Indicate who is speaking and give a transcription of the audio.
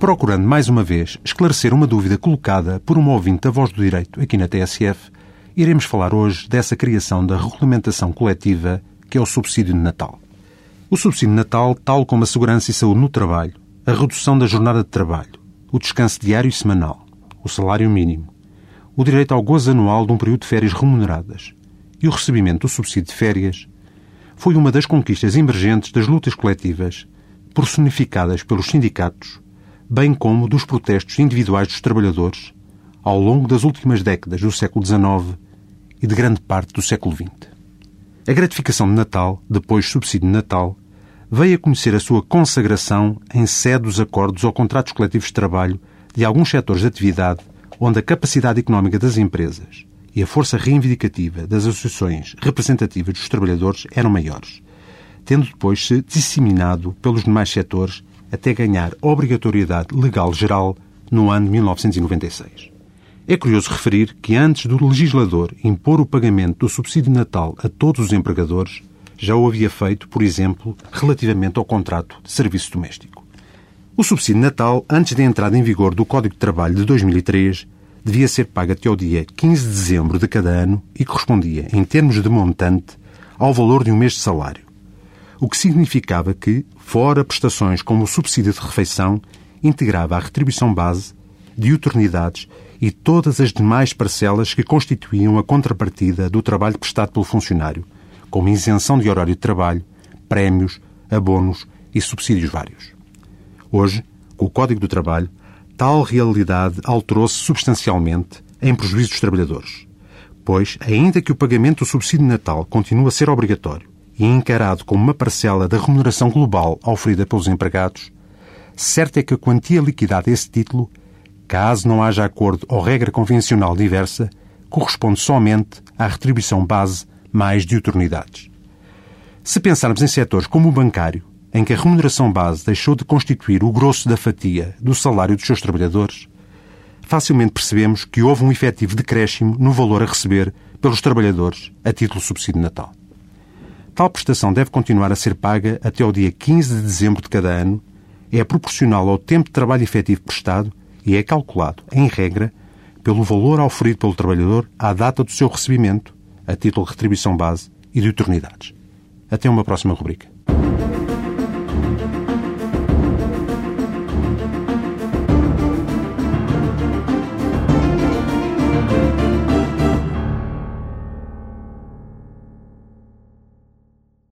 Speaker 1: procurando mais uma vez esclarecer uma dúvida colocada por uma ouvinte da Voz do Direito aqui na TSF, iremos falar hoje dessa criação da regulamentação coletiva que é o subsídio de Natal. O subsídio de Natal, tal como a segurança e saúde no trabalho, a redução da jornada de trabalho, o descanso diário e semanal, o salário mínimo, o direito ao gozo anual de um período de férias remuneradas e o recebimento do subsídio de férias, foi uma das conquistas emergentes das lutas coletivas personificadas pelos sindicatos, bem como dos protestos individuais dos trabalhadores ao longo das últimas décadas do século XIX e de grande parte do século XX. A gratificação de Natal, depois subsídio de Natal, veio a conhecer a sua consagração em sede dos acordos ou contratos coletivos de trabalho de alguns setores de atividade onde a capacidade económica das empresas e a força reivindicativa das associações representativas dos trabalhadores eram maiores, tendo depois se disseminado pelos demais setores até ganhar obrigatoriedade legal geral no ano de 1996. É curioso referir que antes do legislador impor o pagamento do subsídio Natal a todos os empregadores, já o havia feito, por exemplo, relativamente ao contrato de serviço doméstico. O subsídio Natal, antes da entrada em vigor do Código de Trabalho de 2003, devia ser pago até ao dia 15 de dezembro de cada ano e correspondia, em termos de montante, ao valor de um mês de salário. O que significava que, fora prestações como o subsídio de refeição, integrava a retribuição base, diuturnidades e todas as demais parcelas que constituíam a contrapartida do trabalho prestado pelo funcionário, como isenção de horário de trabalho, prémios, abonos e subsídios vários. Hoje, com o Código do Trabalho, tal realidade alterou-se substancialmente em prejuízo dos trabalhadores. Pois, ainda que o pagamento do subsídio de Natal continue a ser obrigatório e encarado como uma parcela da remuneração global oferida pelos empregados, certo é que a quantia liquidada a esse título, caso não haja acordo ou regra convencional diversa, corresponde somente à retribuição base mais diuturnidades. Se pensarmos em setores como o bancário, em que a remuneração base deixou de constituir o grosso da fatia do salário dos seus trabalhadores, facilmente percebemos que houve um efetivo decréscimo no valor a receber pelos trabalhadores a título subsídio Natal. Tal prestação deve continuar a ser paga até ao dia 15 de dezembro de cada ano, é proporcional ao tempo de trabalho efetivo prestado e é calculado, em regra, pelo valor oferido pelo trabalhador à data do seu recebimento, a título de retribuição base e de eternidades. Até uma próxima rubrica.